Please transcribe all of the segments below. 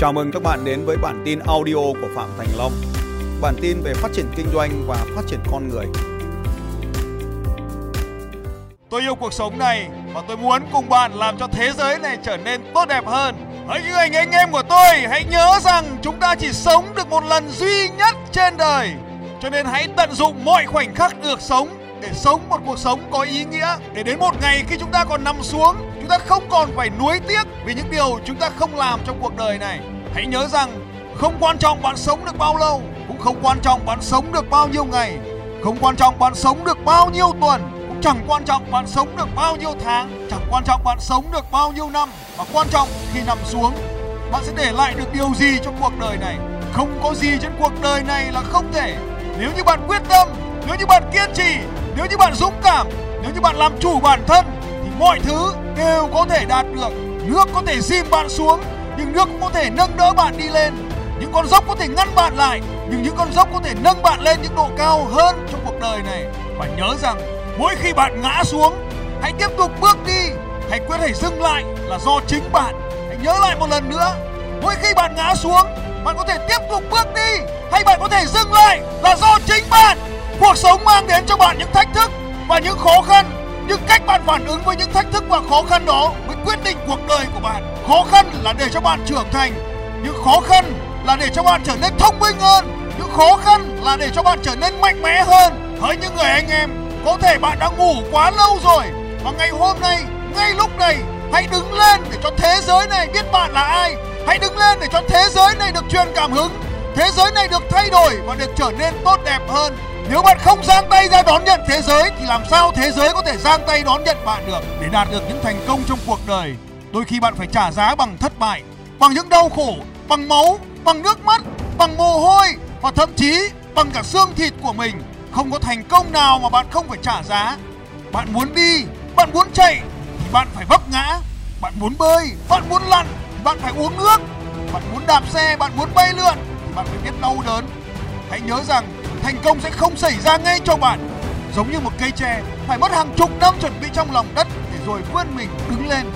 Chào mừng các bạn đến với bản tin audio của Phạm Thành Long. Bản tin về phát triển kinh doanh và phát triển con người. Tôi yêu cuộc sống này và tôi muốn cùng bạn làm cho thế giới này trở nên tốt đẹp hơn. Hỡi những anh anh em của tôi, hãy nhớ rằng chúng ta chỉ sống được một lần duy nhất trên đời. Cho nên hãy tận dụng mọi khoảnh khắc được sống để sống một cuộc sống có ý nghĩa. Để đến một ngày khi chúng ta còn nằm xuống, ta không còn phải nuối tiếc vì những điều chúng ta không làm trong cuộc đời này. Hãy nhớ rằng không quan trọng bạn sống được bao lâu, cũng không quan trọng bạn sống được bao nhiêu ngày, không quan trọng bạn sống được bao nhiêu tuần, cũng chẳng quan trọng bạn sống được bao nhiêu tháng, chẳng quan trọng bạn sống được bao nhiêu năm, mà quan trọng khi nằm xuống bạn sẽ để lại được điều gì trong cuộc đời này. Không có gì trên cuộc đời này là không thể. Nếu như bạn quyết tâm, nếu như bạn kiên trì, nếu như bạn dũng cảm, nếu như bạn làm chủ bản thân mọi thứ đều có thể đạt được. Nước có thể dìm bạn xuống nhưng nước cũng có thể nâng đỡ bạn đi lên. Những con dốc có thể ngăn bạn lại nhưng những con dốc có thể nâng bạn lên những độ cao hơn trong cuộc đời này. Và nhớ rằng mỗi khi bạn ngã xuống, hãy tiếp tục bước đi. Hãy quyết hãy dừng lại là do chính bạn. Hãy nhớ lại một lần nữa. Mỗi khi bạn ngã xuống, bạn có thể tiếp tục bước đi hay bạn có thể dừng lại là do chính bạn. Cuộc sống mang đến cho bạn những thách thức và những khó khăn nhưng cách bạn phản ứng với những thách thức và khó khăn đó mới quyết định cuộc đời của bạn. Khó khăn là để cho bạn trưởng thành những khó khăn là để cho bạn trở nên thông minh hơn. Những khó khăn là để cho bạn trở nên mạnh mẽ hơn. Hỡi những người anh em, có thể bạn đã ngủ quá lâu rồi, và ngày hôm nay, ngay lúc này, hãy đứng lên để cho thế giới này biết bạn là ai. Hãy đứng lên để cho thế giới này được truyền cảm hứng. Thế giới này được thay đổi và được trở nên tốt đẹp hơn nếu bạn không giang tay ra đón nhận thế giới thì làm sao thế giới có thể giang tay đón nhận bạn được? Để đạt được những thành công trong cuộc đời, đôi khi bạn phải trả giá bằng thất bại, bằng những đau khổ, bằng máu, bằng nước mắt, bằng mồ hôi và thậm chí bằng cả xương thịt của mình. Không có thành công nào mà bạn không phải trả giá. Bạn muốn đi, bạn muốn chạy thì bạn phải vấp ngã. Bạn muốn bơi, bạn muốn lặn thì bạn phải uống nước. Bạn muốn đạp xe, bạn muốn bay lượn thì bạn phải biết đau đớn. Hãy nhớ rằng thành công sẽ không xảy ra ngay cho bạn. Giống như một cây tre, phải mất hàng chục năm chuẩn bị trong lòng đất để rồi vươn mình đứng lên.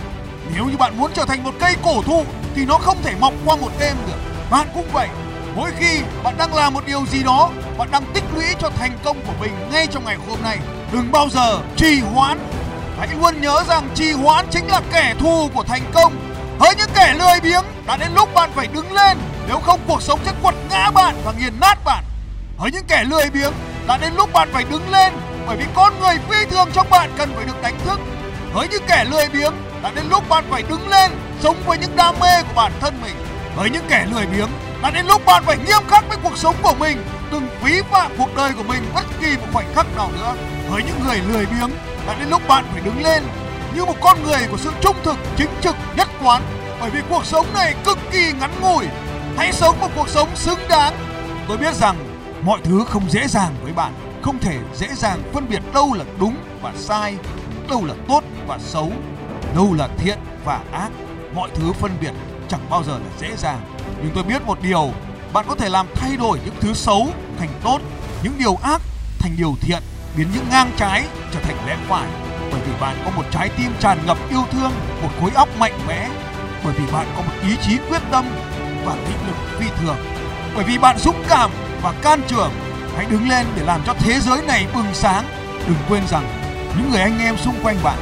Nếu như bạn muốn trở thành một cây cổ thụ, thì nó không thể mọc qua một đêm được. Bạn cũng vậy, mỗi khi bạn đang làm một điều gì đó, bạn đang tích lũy cho thành công của mình ngay trong ngày hôm nay. Đừng bao giờ trì hoãn. Hãy luôn nhớ rằng trì hoãn chính là kẻ thù của thành công. Hỡi những kẻ lười biếng, đã đến lúc bạn phải đứng lên. Nếu không, cuộc sống sẽ quật ngã bạn và nghiền nát bạn. Hỡi những kẻ lười biếng, đã đến lúc bạn phải đứng lên bởi vì con người phi thường trong bạn cần phải được đánh thức. Hỡi những kẻ lười biếng, đã đến lúc bạn phải đứng lên sống với những đam mê của bản thân mình. Hỡi những kẻ lười biếng, đã đến lúc bạn phải nghiêm khắc với cuộc sống của mình, đừng phí phạm cuộc đời của mình bất kỳ một khoảnh khắc nào nữa. Hỡi những người lười biếng, đã đến lúc bạn phải đứng lên như một con người của sự trung thực, chính trực, nhất quán. Bởi vì cuộc sống này cực kỳ ngắn ngủi. Hãy sống một cuộc sống xứng đáng. Tôi biết rằng mọi thứ không dễ dàng với bạn, không thể dễ dàng phân biệt đâu là đúng và sai, đâu là tốt và xấu, đâu là thiện và ác. Mọi thứ phân biệt chẳng bao giờ là dễ dàng. Nhưng tôi biết một điều, bạn có thể làm thay đổi những thứ xấu thành tốt, những điều ác thành điều thiện, biến những ngang trái trở thành lẽ phải. Bởi vì bạn có một trái tim tràn ngập yêu thương, một khối óc mạnh mẽ. Bởi vì bạn có một ý chí quyết tâm và nghị lực phi thường. Bởi vì bạn dũng cảm và can trường, hãy đứng lên để làm cho thế giới này bừng sáng. Đừng quên rằng, những người anh em xung quanh bạn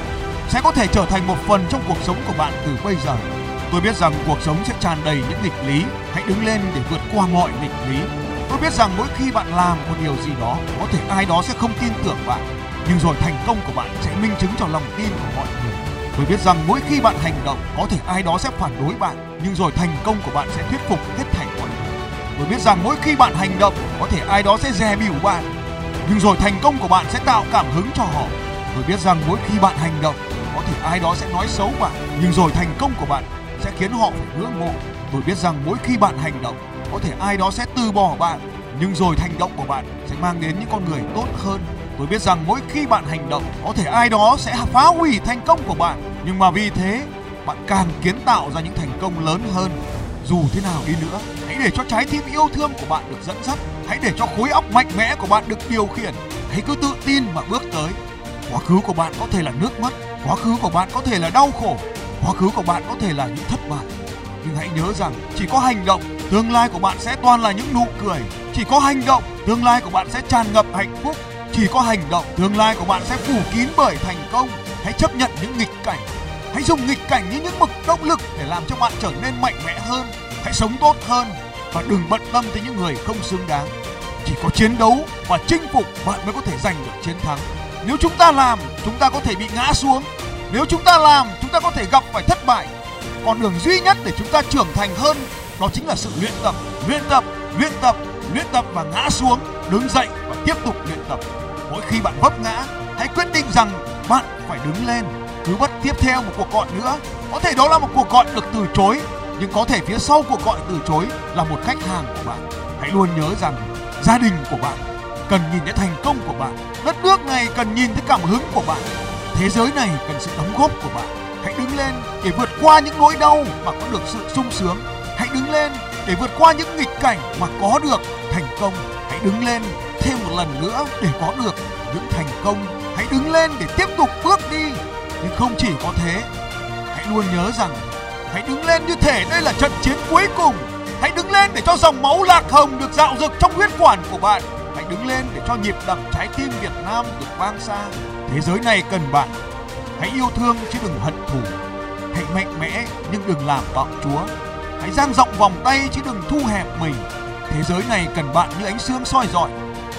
sẽ có thể trở thành một phần trong cuộc sống của bạn từ bây giờ. Tôi biết rằng cuộc sống sẽ tràn đầy những nghịch lý. Hãy đứng lên để vượt qua mọi nghịch lý. Tôi biết rằng mỗi khi bạn làm một điều gì đó, có thể ai đó sẽ không tin tưởng bạn. Nhưng rồi thành công của bạn sẽ minh chứng cho lòng tin của mọi người. Tôi biết rằng mỗi khi bạn hành động, có thể ai đó sẽ phản đối bạn. Nhưng rồi thành công của bạn sẽ thuyết phục, hết thảy bởi Tôi biết rằng mỗi khi bạn hành động, có thể ai đó sẽ dè bỉu bạn. Nhưng rồi thành công của bạn sẽ tạo cảm hứng cho họ. Tôi biết rằng mỗi khi bạn hành động, có thể ai đó sẽ nói xấu bạn. Nhưng rồi thành công của bạn sẽ khiến họ phải ngưỡng mộ. Tôi biết rằng mỗi khi bạn hành động, có thể ai đó sẽ từ bỏ bạn. Nhưng rồi hành động của bạn sẽ mang đến những con người tốt hơn. Tôi biết rằng mỗi khi bạn hành động, có thể ai đó sẽ phá hủy thành công của bạn. Nhưng mà vì thế, bạn càng kiến tạo ra những thành công lớn hơn dù thế nào đi nữa hãy để cho trái tim yêu thương của bạn được dẫn dắt hãy để cho khối óc mạnh mẽ của bạn được điều khiển hãy cứ tự tin mà bước tới quá khứ của bạn có thể là nước mắt quá khứ của bạn có thể là đau khổ quá khứ của bạn có thể là những thất bại Nhưng hãy nhớ rằng chỉ có hành động, tương lai của bạn sẽ toàn là những nụ cười. Chỉ có hành động, tương lai của bạn sẽ tràn ngập hạnh phúc. Chỉ có hành động, tương lai của bạn sẽ phủ kín bởi thành công. Hãy chấp nhận những nghịch cảnh. Hãy dùng nghịch cảnh như những mực động lực để làm cho bạn trở nên mạnh mẽ hơn. Hãy sống tốt hơn và đừng bận tâm tới những người không xứng đáng. Chỉ có chiến đấu và chinh phục bạn mới có thể giành được chiến thắng. Nếu chúng ta làm, chúng ta có thể bị ngã xuống. Nếu chúng ta làm, chúng ta có thể gặp phải thất bại. Còn đường duy nhất để chúng ta trưởng thành hơn đó chính là sự luyện tập, luyện tập, luyện tập, luyện tập và ngã xuống, đứng dậy và tiếp tục luyện tập. Mỗi khi bạn vấp ngã, hãy quyết định rằng bạn phải đứng lên, cứ bắt tiếp theo một cuộc gọi nữa. Có thể đó là một cuộc gọi được từ chối, nhưng có thể phía sau cuộc gọi từ chối là một khách hàng của bạn. Hãy luôn nhớ rằng gia đình của bạn cần nhìn thấy thành công của bạn, đất nước này cần nhìn thấy cảm hứng của bạn, thế giới này cần sự đóng góp của bạn. Hãy đứng lên để vượt qua những nỗi đau mà có được sự sung sướng. Hãy đứng lên để vượt qua những nghịch cảnh mà có được thành công. Hãy đứng lên thêm một lần nữa để có được những thành công. Hãy đứng lên để tiếp tục bước đi. Nhưng không chỉ có thế, hãy luôn nhớ rằng hãy đứng lên như thể đây là trận chiến cuối cùng. Hãy đứng lên để cho dòng máu lạc hồng được dạo dực trong huyết quản của bạn. Hãy đứng lên để cho nhịp đập trái tim Việt Nam được vang xa. Thế giới này cần bạn. Hãy yêu thương chứ đừng hận thù. Hãy mạnh mẽ nhưng đừng làm bạo chúa. Hãy dang rộng vòng tay chứ đừng thu hẹp mình. Thế giới này cần bạn như ánh sương soi rọi.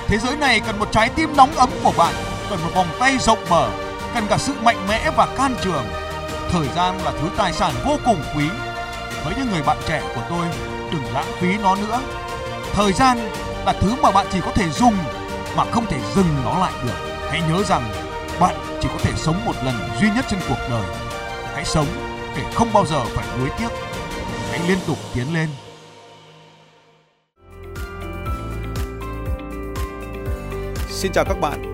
Thế giới này cần một trái tim nóng ấm của bạn, cần một vòng tay rộng mở, cần cả sự mạnh mẽ và can trường. Thời gian là thứ tài sản vô cùng quý. Với những người bạn trẻ của tôi, đừng lãng phí nó nữa. Thời gian là thứ mà bạn chỉ có thể dùng mà không thể dừng nó lại được. Hãy nhớ rằng bạn chỉ có thể sống một lần duy nhất trên cuộc đời. Hãy sống để không bao giờ phải nuối tiếc. Hãy liên tục tiến lên. Xin chào các bạn